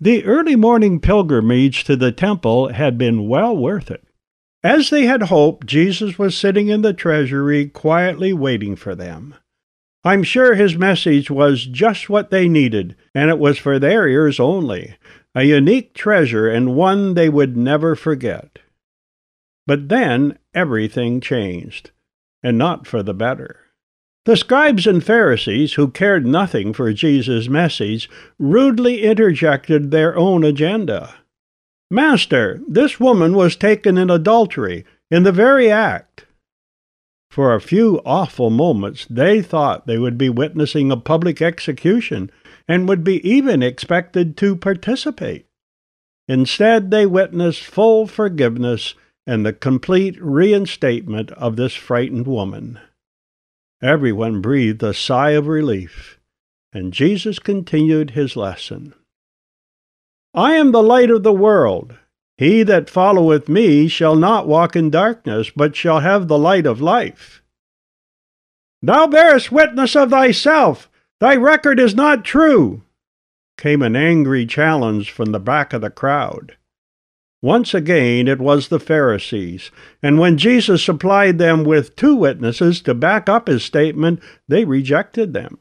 The early morning pilgrimage to the temple had been well worth it. As they had hoped, Jesus was sitting in the treasury quietly waiting for them. I'm sure his message was just what they needed, and it was for their ears only, a unique treasure and one they would never forget. But then everything changed, and not for the better. The scribes and Pharisees, who cared nothing for Jesus' message, rudely interjected their own agenda. Master, this woman was taken in adultery, in the very act. For a few awful moments they thought they would be witnessing a public execution and would be even expected to participate. Instead, they witnessed full forgiveness and the complete reinstatement of this frightened woman. Everyone breathed a sigh of relief, and Jesus continued his lesson. I am the light of the world. He that followeth me shall not walk in darkness, but shall have the light of life. Thou bearest witness of thyself. Thy record is not true, came an angry challenge from the back of the crowd. Once again it was the Pharisees, and when Jesus supplied them with two witnesses to back up his statement, they rejected them.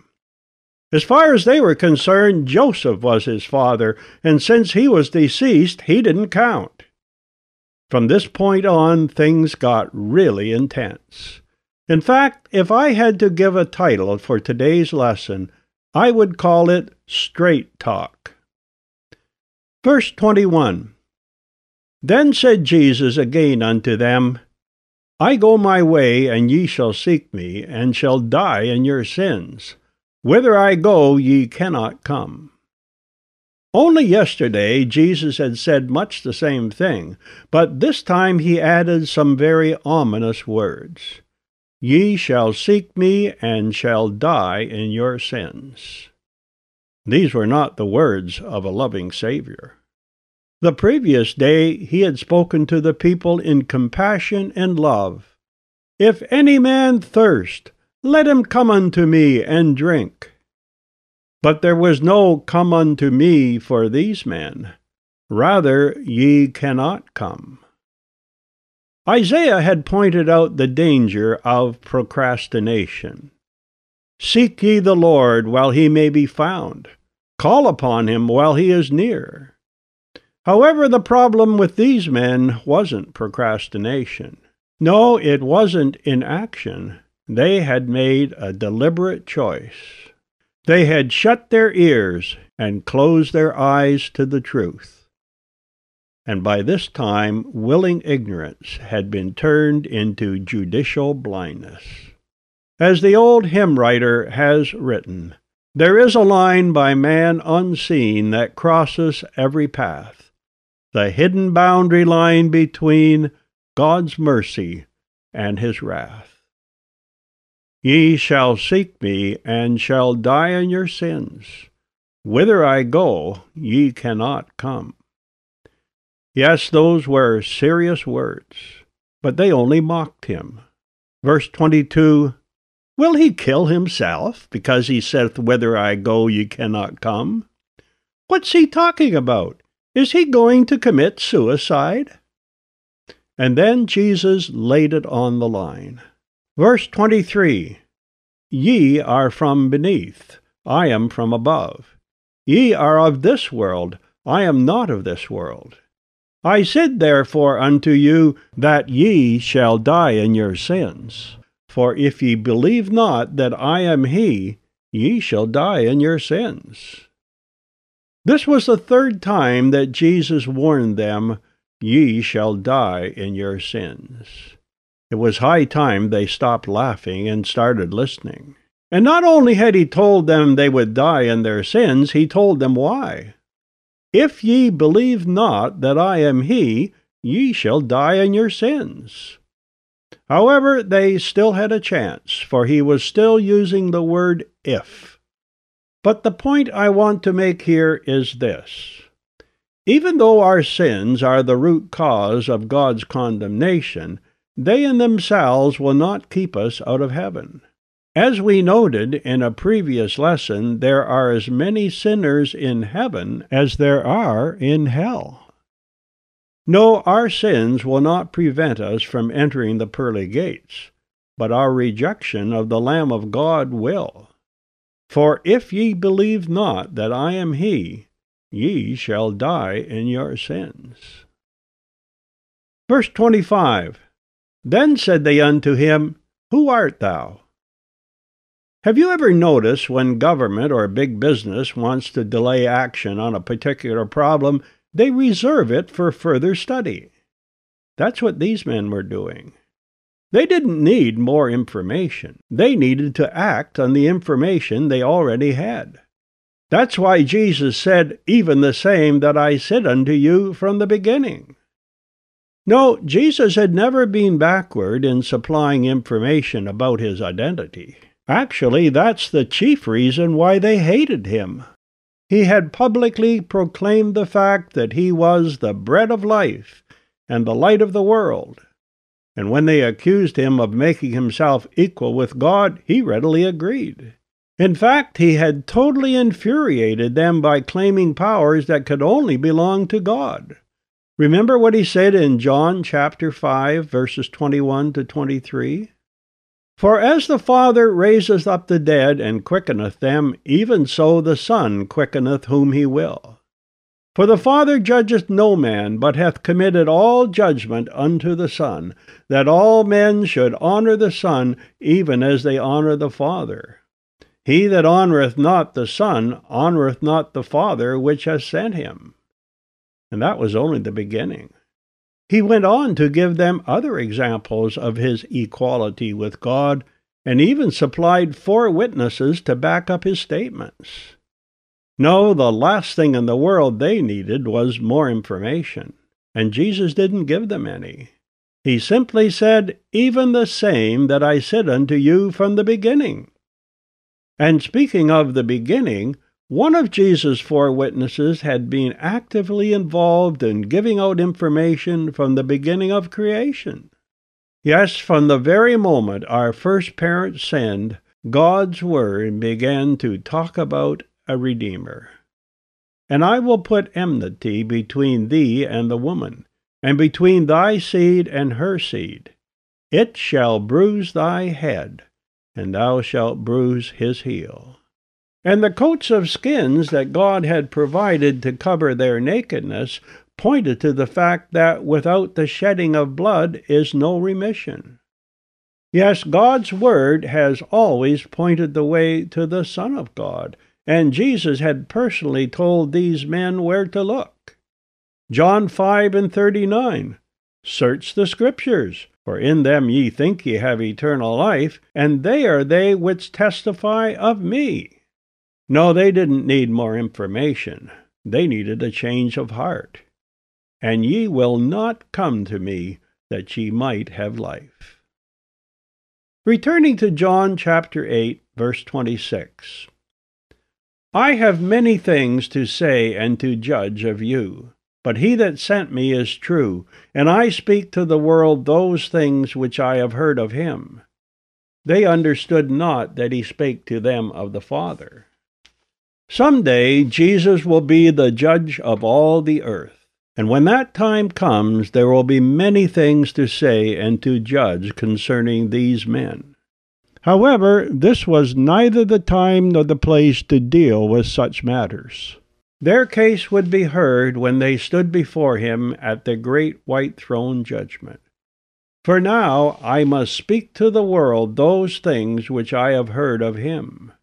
As far as they were concerned, Joseph was his father, and since he was deceased, he didn't count. From this point on, things got really intense. In fact, if I had to give a title for today's lesson, I would call it Straight Talk. Verse 21 Then said Jesus again unto them, I go my way, and ye shall seek me, and shall die in your sins. Whither I go, ye cannot come. Only yesterday Jesus had said much the same thing, but this time he added some very ominous words. Ye shall seek me, and shall die in your sins. These were not the words of a loving Savior. The previous day he had spoken to the people in compassion and love. If any man thirst, let him come unto me and drink. But there was no come unto me for these men. Rather, ye cannot come. Isaiah had pointed out the danger of procrastination. Seek ye the Lord while he may be found. Call upon him while he is near. However, the problem with these men wasn't procrastination. No, it wasn't inaction. They had made a deliberate choice. They had shut their ears and closed their eyes to the truth. And by this time, willing ignorance had been turned into judicial blindness. As the old hymn writer has written, there is a line by man unseen that crosses every path, the hidden boundary line between God's mercy and his wrath. Ye shall seek me, and shall die in your sins. Whither I go, ye cannot come. Yes, those were serious words, but they only mocked him. Verse 22 Will he kill himself, because he saith, Whither I go, ye cannot come? What's he talking about? Is he going to commit suicide? And then Jesus laid it on the line. Verse 23 Ye are from beneath, I am from above. Ye are of this world, I am not of this world. I said therefore unto you that ye shall die in your sins. For if ye believe not that I am he, ye shall die in your sins. This was the third time that Jesus warned them, Ye shall die in your sins. It was high time they stopped laughing and started listening. And not only had he told them they would die in their sins, he told them why. If ye believe not that I am he, ye shall die in your sins. However, they still had a chance, for he was still using the word if. But the point I want to make here is this. Even though our sins are the root cause of God's condemnation, they in themselves will not keep us out of heaven. As we noted in a previous lesson, there are as many sinners in heaven as there are in hell. No, our sins will not prevent us from entering the pearly gates, but our rejection of the Lamb of God will. For if ye believe not that I am He, ye shall die in your sins. Verse 25 Then said they unto him, Who art thou? Have you ever noticed when government or big business wants to delay action on a particular problem, they reserve it for further study? That's what these men were doing. They didn't need more information. They needed to act on the information they already had. That's why Jesus said, Even the same that I said unto you from the beginning. No, Jesus had never been backward in supplying information about his identity. Actually, that's the chief reason why they hated him. He had publicly proclaimed the fact that he was the bread of life and the light of the world. And when they accused him of making himself equal with God, he readily agreed. In fact, he had totally infuriated them by claiming powers that could only belong to God. Remember what he said in John chapter 5 verses 21 to 23? For as the Father raiseth up the dead and quickeneth them, even so the Son quickeneth whom he will. For the Father judgeth no man, but hath committed all judgment unto the Son, that all men should honour the Son, even as they honour the Father. He that honoureth not the Son honoureth not the Father which hath sent him. And that was only the beginning. He went on to give them other examples of his equality with God and even supplied four witnesses to back up his statements. No, the last thing in the world they needed was more information, and Jesus didn't give them any. He simply said, Even the same that I said unto you from the beginning. And speaking of the beginning, one of Jesus' four witnesses had been actively involved in giving out information from the beginning of creation. Yes, from the very moment our first parents sinned, God's Word began to talk about a Redeemer. And I will put enmity between thee and the woman, and between thy seed and her seed. It shall bruise thy head, and thou shalt bruise his heel. And the coats of skins that God had provided to cover their nakedness pointed to the fact that without the shedding of blood is no remission. Yes, God's Word has always pointed the way to the Son of God, and Jesus had personally told these men where to look. John 5 and 39 Search the Scriptures, for in them ye think ye have eternal life, and they are they which testify of me. No, they didn't need more information. They needed a change of heart. And ye will not come to me that ye might have life. Returning to John chapter 8, verse 26. I have many things to say and to judge of you, but he that sent me is true, and I speak to the world those things which I have heard of him. They understood not that he spake to them of the Father. Some day Jesus will be the judge of all the earth. And when that time comes, there will be many things to say and to judge concerning these men. However, this was neither the time nor the place to deal with such matters. Their case would be heard when they stood before him at the great white throne judgment. For now I must speak to the world those things which I have heard of him.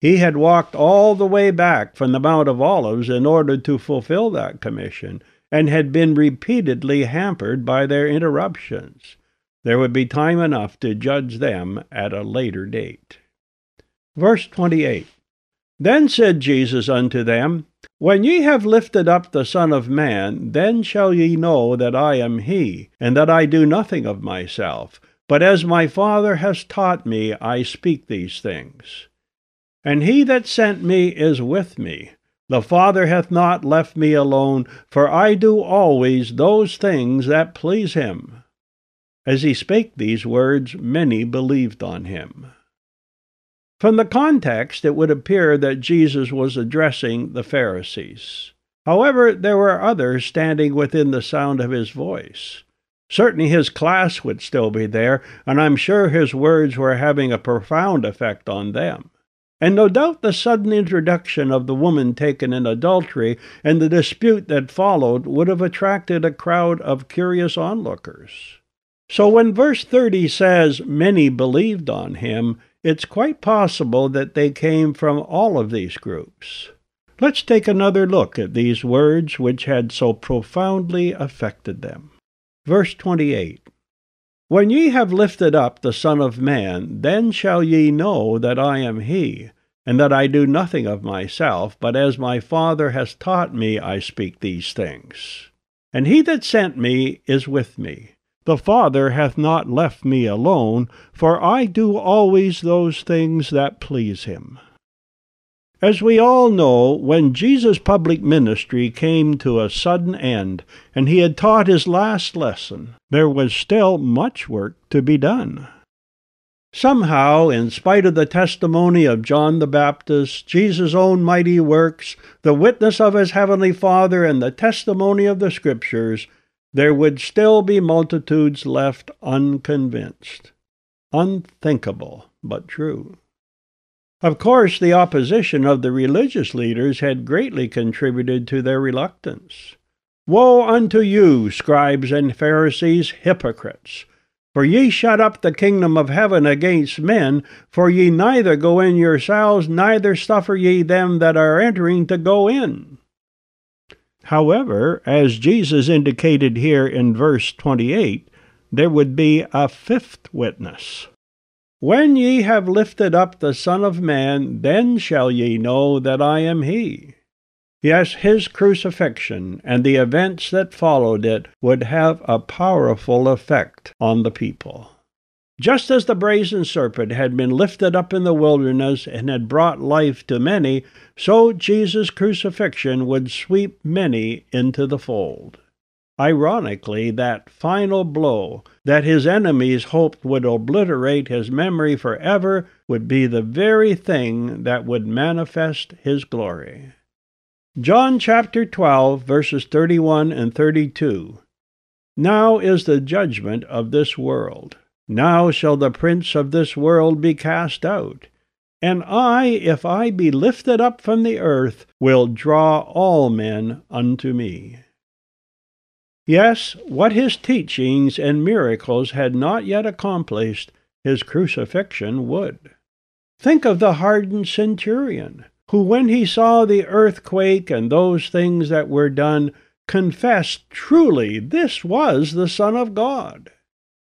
He had walked all the way back from the Mount of Olives in order to fulfill that commission, and had been repeatedly hampered by their interruptions. There would be time enough to judge them at a later date. Verse 28 Then said Jesus unto them, When ye have lifted up the Son of Man, then shall ye know that I am he, and that I do nothing of myself, but as my Father has taught me, I speak these things. And he that sent me is with me. The Father hath not left me alone, for I do always those things that please him. As he spake these words, many believed on him. From the context, it would appear that Jesus was addressing the Pharisees. However, there were others standing within the sound of his voice. Certainly his class would still be there, and I'm sure his words were having a profound effect on them. And no doubt the sudden introduction of the woman taken in adultery and the dispute that followed would have attracted a crowd of curious onlookers. So when verse 30 says, Many believed on him, it's quite possible that they came from all of these groups. Let's take another look at these words which had so profoundly affected them. Verse 28 When ye have lifted up the Son of Man, then shall ye know that I am he, and that I do nothing of myself, but as my Father has taught me, I speak these things. And he that sent me is with me. The Father hath not left me alone, for I do always those things that please him. As we all know, when Jesus' public ministry came to a sudden end and he had taught his last lesson, there was still much work to be done. Somehow, in spite of the testimony of John the Baptist, Jesus' own mighty works, the witness of his heavenly Father, and the testimony of the Scriptures, there would still be multitudes left unconvinced. Unthinkable, but true. Of course, the opposition of the religious leaders had greatly contributed to their reluctance. Woe unto you, scribes and Pharisees, hypocrites! For ye shut up the kingdom of heaven against men, for ye neither go in yourselves, neither suffer ye them that are entering to go in. However, as Jesus indicated here in verse 28, there would be a fifth witness. When ye have lifted up the Son of Man, then shall ye know that I am he. Yes, his crucifixion and the events that followed it would have a powerful effect on the people. Just as the brazen serpent had been lifted up in the wilderness and had brought life to many, so Jesus' crucifixion would sweep many into the fold. Ironically, that final blow that his enemies hoped would obliterate his memory forever would be the very thing that would manifest his glory. John chapter 12, verses 31 and 32. Now is the judgment of this world. Now shall the prince of this world be cast out. And I, if I be lifted up from the earth, will draw all men unto me. Yes, what his teachings and miracles had not yet accomplished, his crucifixion would. Think of the hardened centurion who, when he saw the earthquake and those things that were done, confessed truly this was the Son of God.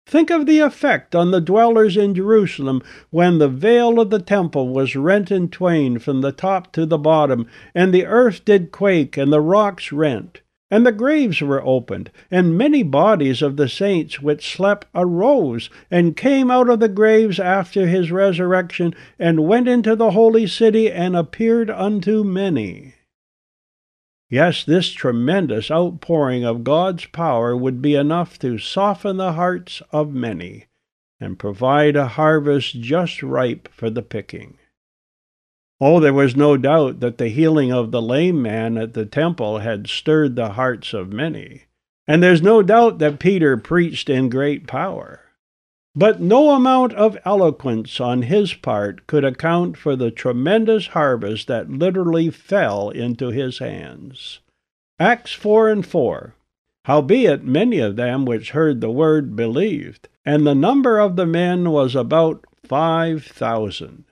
Think of the effect on the dwellers in Jerusalem when the veil of the temple was rent in twain from the top to the bottom, and the earth did quake, and the rocks rent. And the graves were opened, and many bodies of the saints which slept arose, and came out of the graves after his resurrection, and went into the holy city, and appeared unto many. Yes, this tremendous outpouring of God's power would be enough to soften the hearts of many, and provide a harvest just ripe for the picking. Oh, there was no doubt that the healing of the lame man at the temple had stirred the hearts of many. And there's no doubt that Peter preached in great power. But no amount of eloquence on his part could account for the tremendous harvest that literally fell into his hands. Acts 4 and 4. Howbeit many of them which heard the word believed, and the number of the men was about five thousand.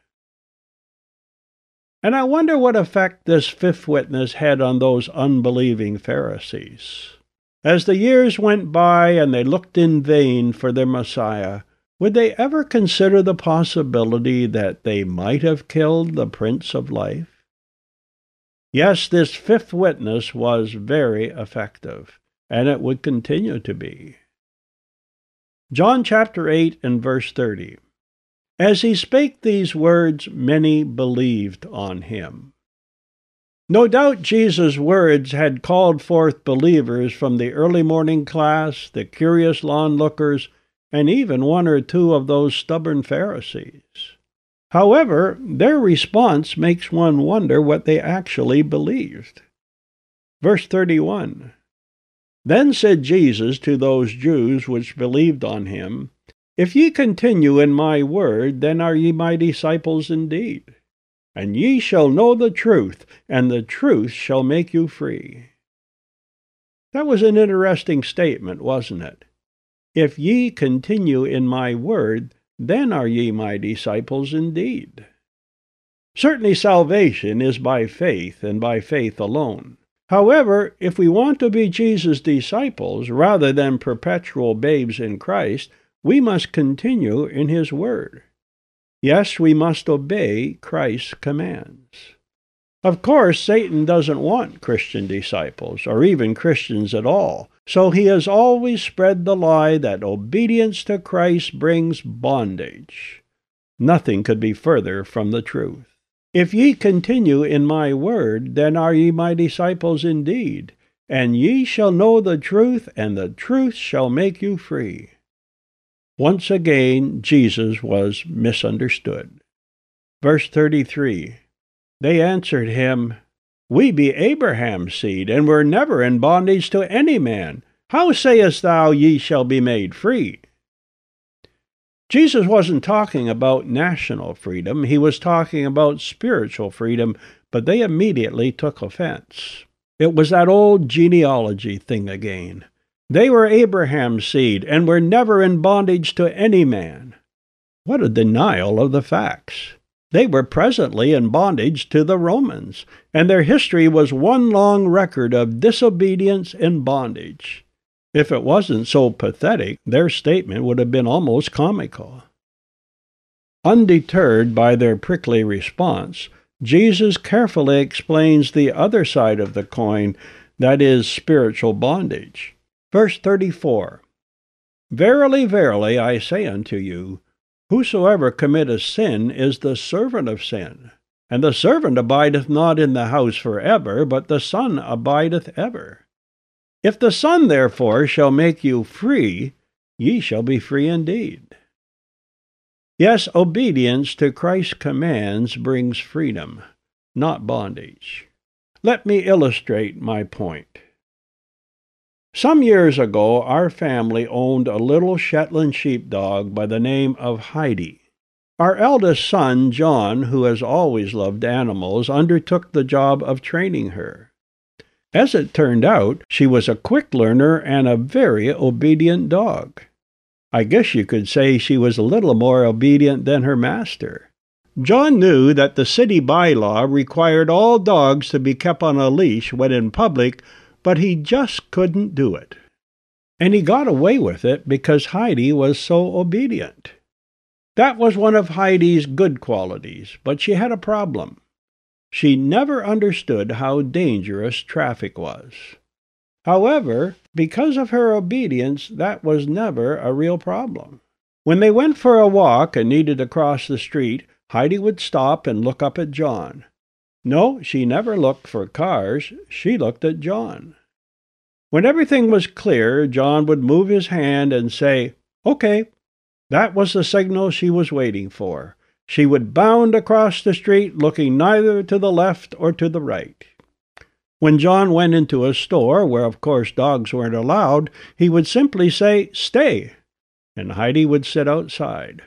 And I wonder what effect this fifth witness had on those unbelieving Pharisees. As the years went by and they looked in vain for their Messiah, would they ever consider the possibility that they might have killed the Prince of Life? Yes, this fifth witness was very effective, and it would continue to be. John chapter 8 and verse 30. As he spake these words, many believed on him. No doubt Jesus' words had called forth believers from the early morning class, the curious onlookers, and even one or two of those stubborn Pharisees. However, their response makes one wonder what they actually believed. Verse 31 Then said Jesus to those Jews which believed on him, If ye continue in my word, then are ye my disciples indeed. And ye shall know the truth, and the truth shall make you free. That was an interesting statement, wasn't it? If ye continue in my word, then are ye my disciples indeed. Certainly, salvation is by faith and by faith alone. However, if we want to be Jesus' disciples rather than perpetual babes in Christ, we must continue in His Word. Yes, we must obey Christ's commands. Of course, Satan doesn't want Christian disciples, or even Christians at all, so he has always spread the lie that obedience to Christ brings bondage. Nothing could be further from the truth. If ye continue in my word, then are ye my disciples indeed, and ye shall know the truth, and the truth shall make you free. Once again, Jesus was misunderstood. Verse 33 they answered him, We be Abraham's seed, and were never in bondage to any man. How sayest thou, Ye shall be made free? Jesus wasn't talking about national freedom, he was talking about spiritual freedom, but they immediately took offense. It was that old genealogy thing again. They were Abraham's seed and were never in bondage to any man. What a denial of the facts! They were presently in bondage to the Romans, and their history was one long record of disobedience and bondage. If it wasn't so pathetic, their statement would have been almost comical. Undeterred by their prickly response, Jesus carefully explains the other side of the coin, that is, spiritual bondage. Verse 34 Verily, verily, I say unto you, Whosoever committeth sin is the servant of sin. And the servant abideth not in the house for ever, but the Son abideth ever. If the Son therefore shall make you free, ye shall be free indeed. Yes, obedience to Christ's commands brings freedom, not bondage. Let me illustrate my point. Some years ago, our family owned a little Shetland sheepdog by the name of Heidi. Our eldest son, John, who has always loved animals, undertook the job of training her. As it turned out, she was a quick learner and a very obedient dog. I guess you could say she was a little more obedient than her master. John knew that the city bylaw required all dogs to be kept on a leash when in public but he just couldn't do it. And he got away with it because Heidi was so obedient. That was one of Heidi's good qualities, but she had a problem. She never understood how dangerous traffic was. However, because of her obedience, that was never a real problem. When they went for a walk and needed to cross the street, Heidi would stop and look up at John. No, she never looked for cars, she looked at John. When everything was clear, John would move his hand and say, Okay. That was the signal she was waiting for. She would bound across the street, looking neither to the left or to the right. When John went into a store, where of course dogs weren't allowed, he would simply say, Stay, and Heidi would sit outside.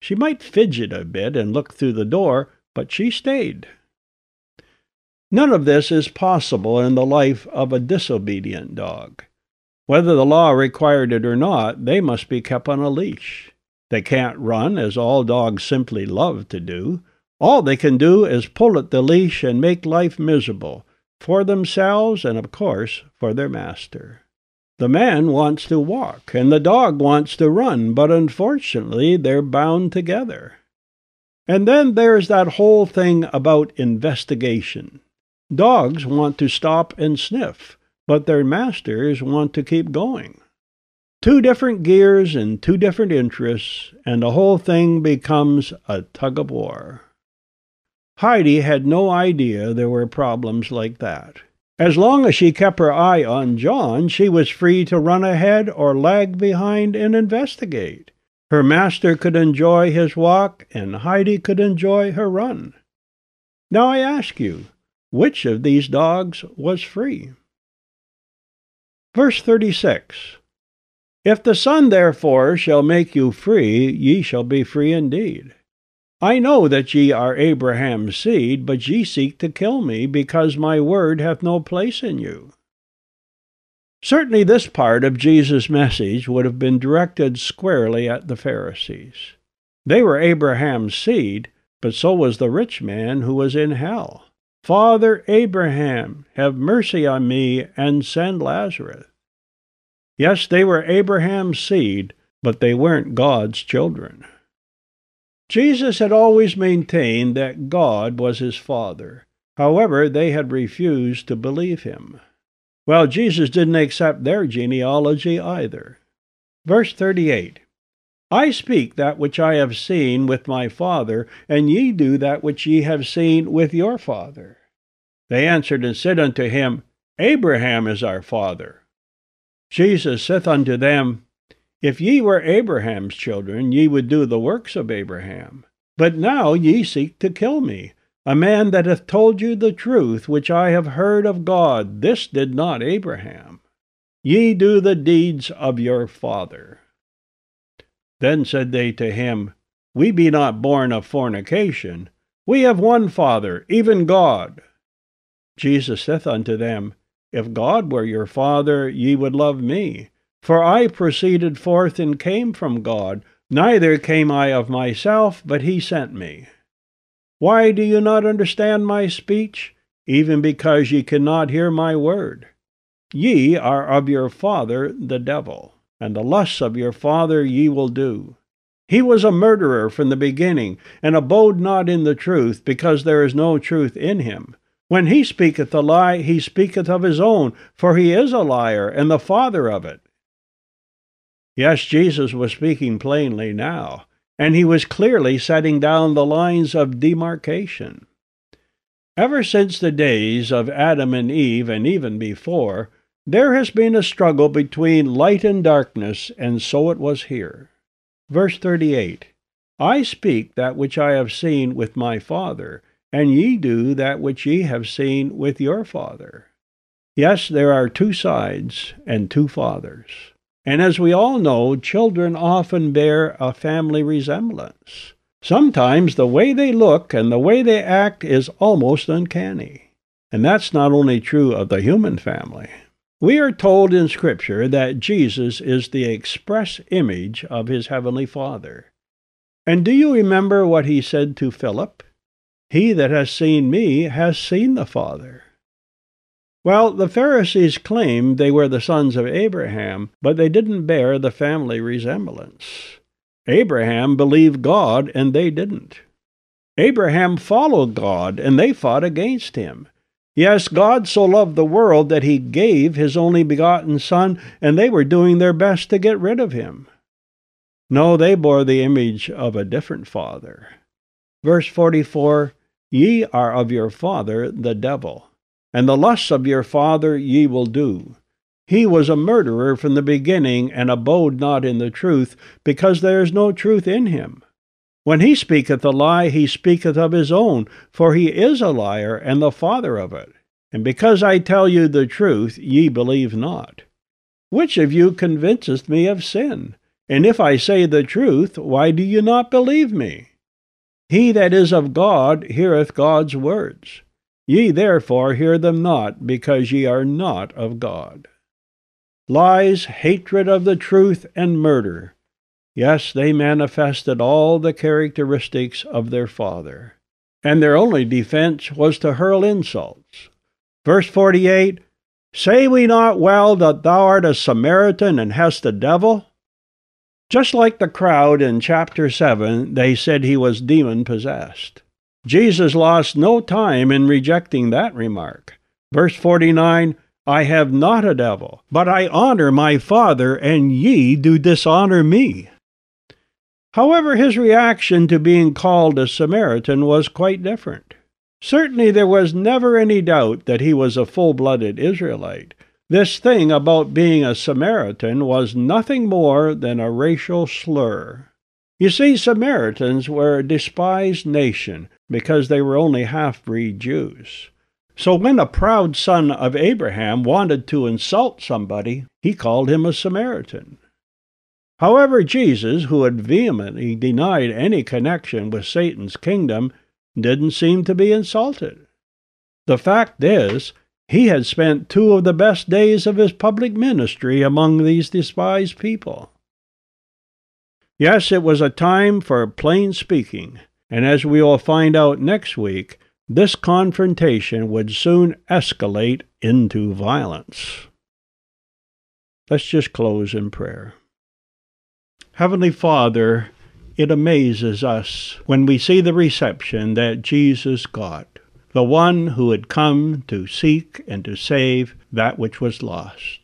She might fidget a bit and look through the door, but she stayed. None of this is possible in the life of a disobedient dog. Whether the law required it or not, they must be kept on a leash. They can't run, as all dogs simply love to do. All they can do is pull at the leash and make life miserable, for themselves and, of course, for their master. The man wants to walk, and the dog wants to run, but unfortunately they're bound together. And then there's that whole thing about investigation. Dogs want to stop and sniff, but their masters want to keep going. Two different gears and two different interests, and the whole thing becomes a tug of war. Heidi had no idea there were problems like that. As long as she kept her eye on John, she was free to run ahead or lag behind and investigate. Her master could enjoy his walk, and Heidi could enjoy her run. Now I ask you, which of these dogs was free? Verse 36 If the Son therefore shall make you free, ye shall be free indeed. I know that ye are Abraham's seed, but ye seek to kill me, because my word hath no place in you. Certainly, this part of Jesus' message would have been directed squarely at the Pharisees. They were Abraham's seed, but so was the rich man who was in hell. Father Abraham, have mercy on me and send Lazarus. Yes, they were Abraham's seed, but they weren't God's children. Jesus had always maintained that God was his Father. However, they had refused to believe him. Well, Jesus didn't accept their genealogy either. Verse 38 I speak that which I have seen with my Father, and ye do that which ye have seen with your father. They answered and said unto him, Abraham is our father. Jesus saith unto them, If ye were Abraham's children, ye would do the works of Abraham. But now ye seek to kill me a man that hath told you the truth which I have heard of God. This did not Abraham. Ye do the deeds of your father. Then said they to him, We be not born of fornication. We have one Father, even God. Jesus saith unto them, If God were your Father, ye would love me. For I proceeded forth and came from God, neither came I of myself, but he sent me. Why do you not understand my speech? Even because ye cannot hear my word. Ye are of your father the devil, and the lusts of your father ye will do. He was a murderer from the beginning, and abode not in the truth, because there is no truth in him. When he speaketh a lie, he speaketh of his own, for he is a liar, and the father of it. Yes, Jesus was speaking plainly now and he was clearly setting down the lines of demarcation. Ever since the days of Adam and Eve, and even before, there has been a struggle between light and darkness, and so it was here. Verse 38 I speak that which I have seen with my Father, and ye do that which ye have seen with your Father. Yes, there are two sides and two fathers. And as we all know, children often bear a family resemblance. Sometimes the way they look and the way they act is almost uncanny. And that's not only true of the human family. We are told in Scripture that Jesus is the express image of his heavenly Father. And do you remember what he said to Philip? He that has seen me has seen the Father. Well, the Pharisees claimed they were the sons of Abraham, but they didn't bear the family resemblance. Abraham believed God, and they didn't. Abraham followed God, and they fought against him. Yes, God so loved the world that he gave his only begotten Son, and they were doing their best to get rid of him. No, they bore the image of a different father. Verse 44 Ye are of your father the devil and the lusts of your father ye will do. He was a murderer from the beginning, and abode not in the truth, because there is no truth in him. When he speaketh a lie, he speaketh of his own, for he is a liar, and the father of it. And because I tell you the truth, ye believe not. Which of you convinceth me of sin? And if I say the truth, why do you not believe me? He that is of God heareth God's words. Ye therefore hear them not, because ye are not of God. Lies, hatred of the truth, and murder. Yes, they manifested all the characteristics of their father. And their only defense was to hurl insults. Verse 48 Say we not well that thou art a Samaritan and hast a devil? Just like the crowd in chapter 7, they said he was demon possessed. Jesus lost no time in rejecting that remark. Verse 49 I have not a devil, but I honor my Father, and ye do dishonor me. However, his reaction to being called a Samaritan was quite different. Certainly, there was never any doubt that he was a full blooded Israelite. This thing about being a Samaritan was nothing more than a racial slur. You see, Samaritans were a despised nation because they were only half breed Jews. So when a proud son of Abraham wanted to insult somebody, he called him a Samaritan. However, Jesus, who had vehemently denied any connection with Satan's kingdom, didn't seem to be insulted. The fact is, he had spent two of the best days of his public ministry among these despised people. Yes, it was a time for plain speaking, and as we will find out next week, this confrontation would soon escalate into violence. Let's just close in prayer. Heavenly Father, it amazes us when we see the reception that Jesus got, the one who had come to seek and to save that which was lost.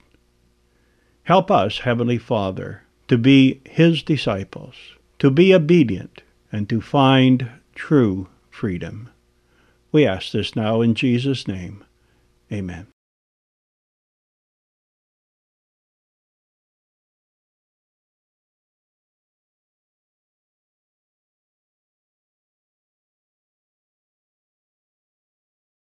Help us, Heavenly Father, to be His disciples, to be obedient, and to find true freedom. We ask this now in Jesus' name. Amen.